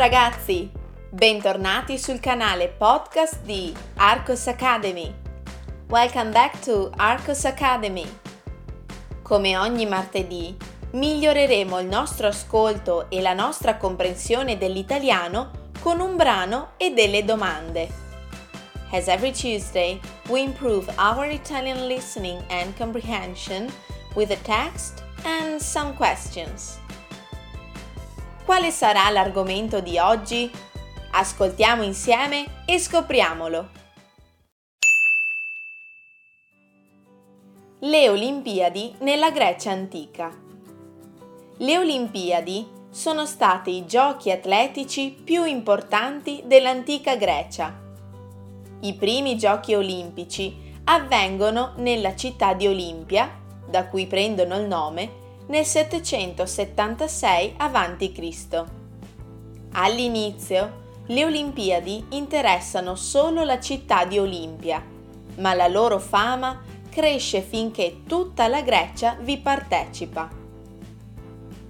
ragazzi, bentornati sul canale podcast di Arcos Academy. Welcome back to Arcos Academy. Come ogni martedì, miglioreremo il nostro ascolto e la nostra comprensione dell'italiano con un brano e delle domande. As every Tuesday, we improve our Italian listening and comprehension with a text and some questions. Quale sarà l'argomento di oggi? Ascoltiamo insieme e scopriamolo. Le Olimpiadi nella Grecia antica. Le Olimpiadi sono state i giochi atletici più importanti dell'antica Grecia. I primi giochi olimpici avvengono nella città di Olimpia, da cui prendono il nome, nel 776 a.C. All'inizio, le Olimpiadi interessano solo la città di Olimpia, ma la loro fama cresce finché tutta la Grecia vi partecipa.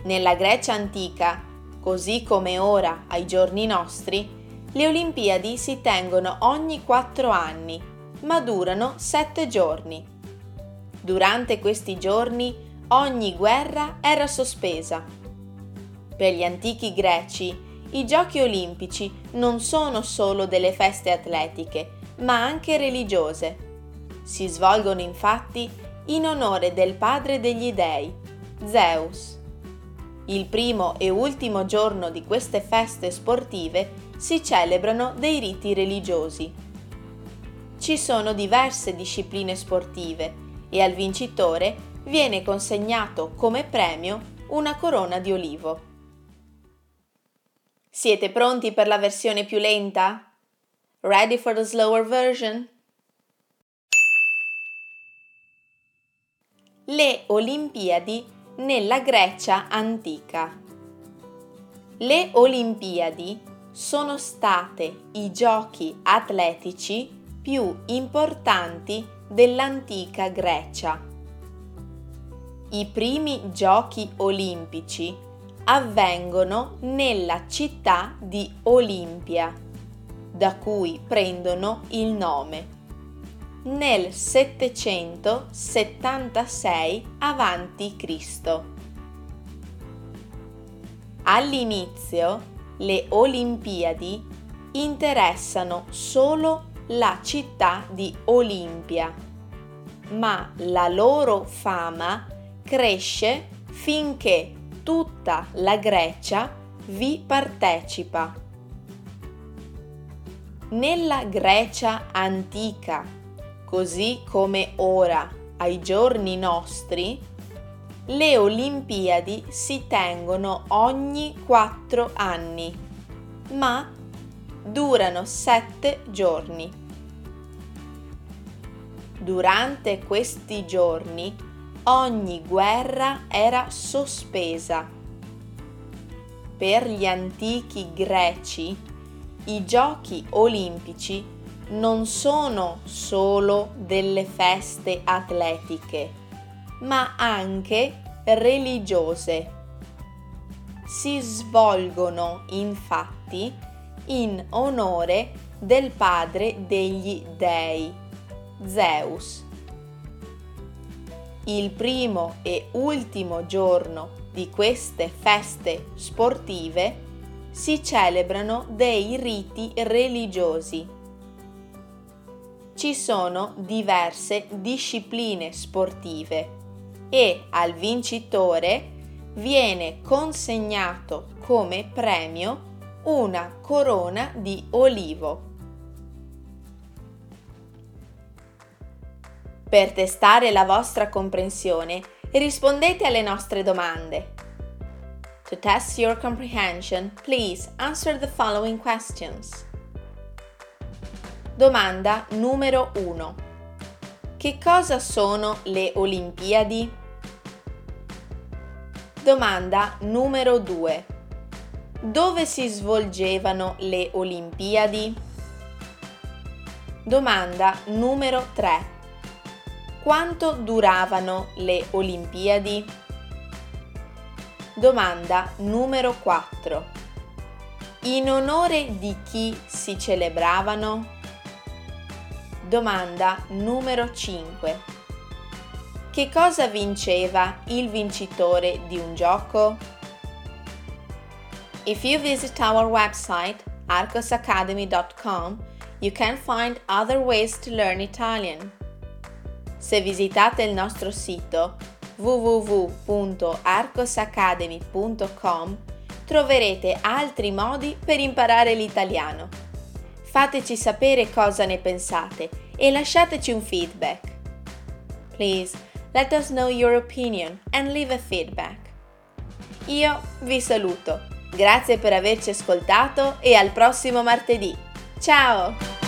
Nella Grecia antica, così come ora ai giorni nostri, le Olimpiadi si tengono ogni quattro anni, ma durano sette giorni. Durante questi giorni ogni guerra era sospesa. Per gli antichi greci, i giochi olimpici non sono solo delle feste atletiche, ma anche religiose. Si svolgono infatti in onore del padre degli dei, Zeus. Il primo e ultimo giorno di queste feste sportive si celebrano dei riti religiosi. Ci sono diverse discipline sportive e al vincitore viene consegnato come premio una corona di olivo. Siete pronti per la versione più lenta? Ready for the slower version? Le Olimpiadi nella Grecia antica. Le Olimpiadi sono state i giochi atletici più importanti dell'antica Grecia i primi giochi olimpici avvengono nella città di Olimpia, da cui prendono il nome. Nel 776 a.C. All'inizio le Olimpiadi interessano solo la città di Olimpia, ma la loro fama cresce finché tutta la Grecia vi partecipa. Nella Grecia antica, così come ora ai giorni nostri, le Olimpiadi si tengono ogni quattro anni, ma durano sette giorni. Durante questi giorni ogni guerra era sospesa. Per gli antichi greci i giochi olimpici non sono solo delle feste atletiche, ma anche religiose. Si svolgono infatti in onore del padre degli dei, Zeus il primo e ultimo giorno di queste feste sportive si celebrano dei riti religiosi. Ci sono diverse discipline sportive e al vincitore viene consegnato come premio una corona di olivo. Per testare la vostra comprensione, rispondete alle nostre domande. To test your comprehension, please answer the following questions. Domanda numero 1. Che cosa sono le Olimpiadi? Domanda numero 2. Dove si svolgevano le Olimpiadi? Domanda numero 3. Quanto duravano le Olimpiadi? Domanda numero 4. In onore di chi si celebravano? Domanda numero 5. Che cosa vinceva il vincitore di un gioco? If you visit our website arcosacademy.com, you can find other ways to learn Italian. Se visitate il nostro sito www.arcosacademy.com troverete altri modi per imparare l'italiano. Fateci sapere cosa ne pensate e lasciateci un feedback. Please, let us know your opinion and leave a feedback. Io vi saluto. Grazie per averci ascoltato e al prossimo martedì. Ciao!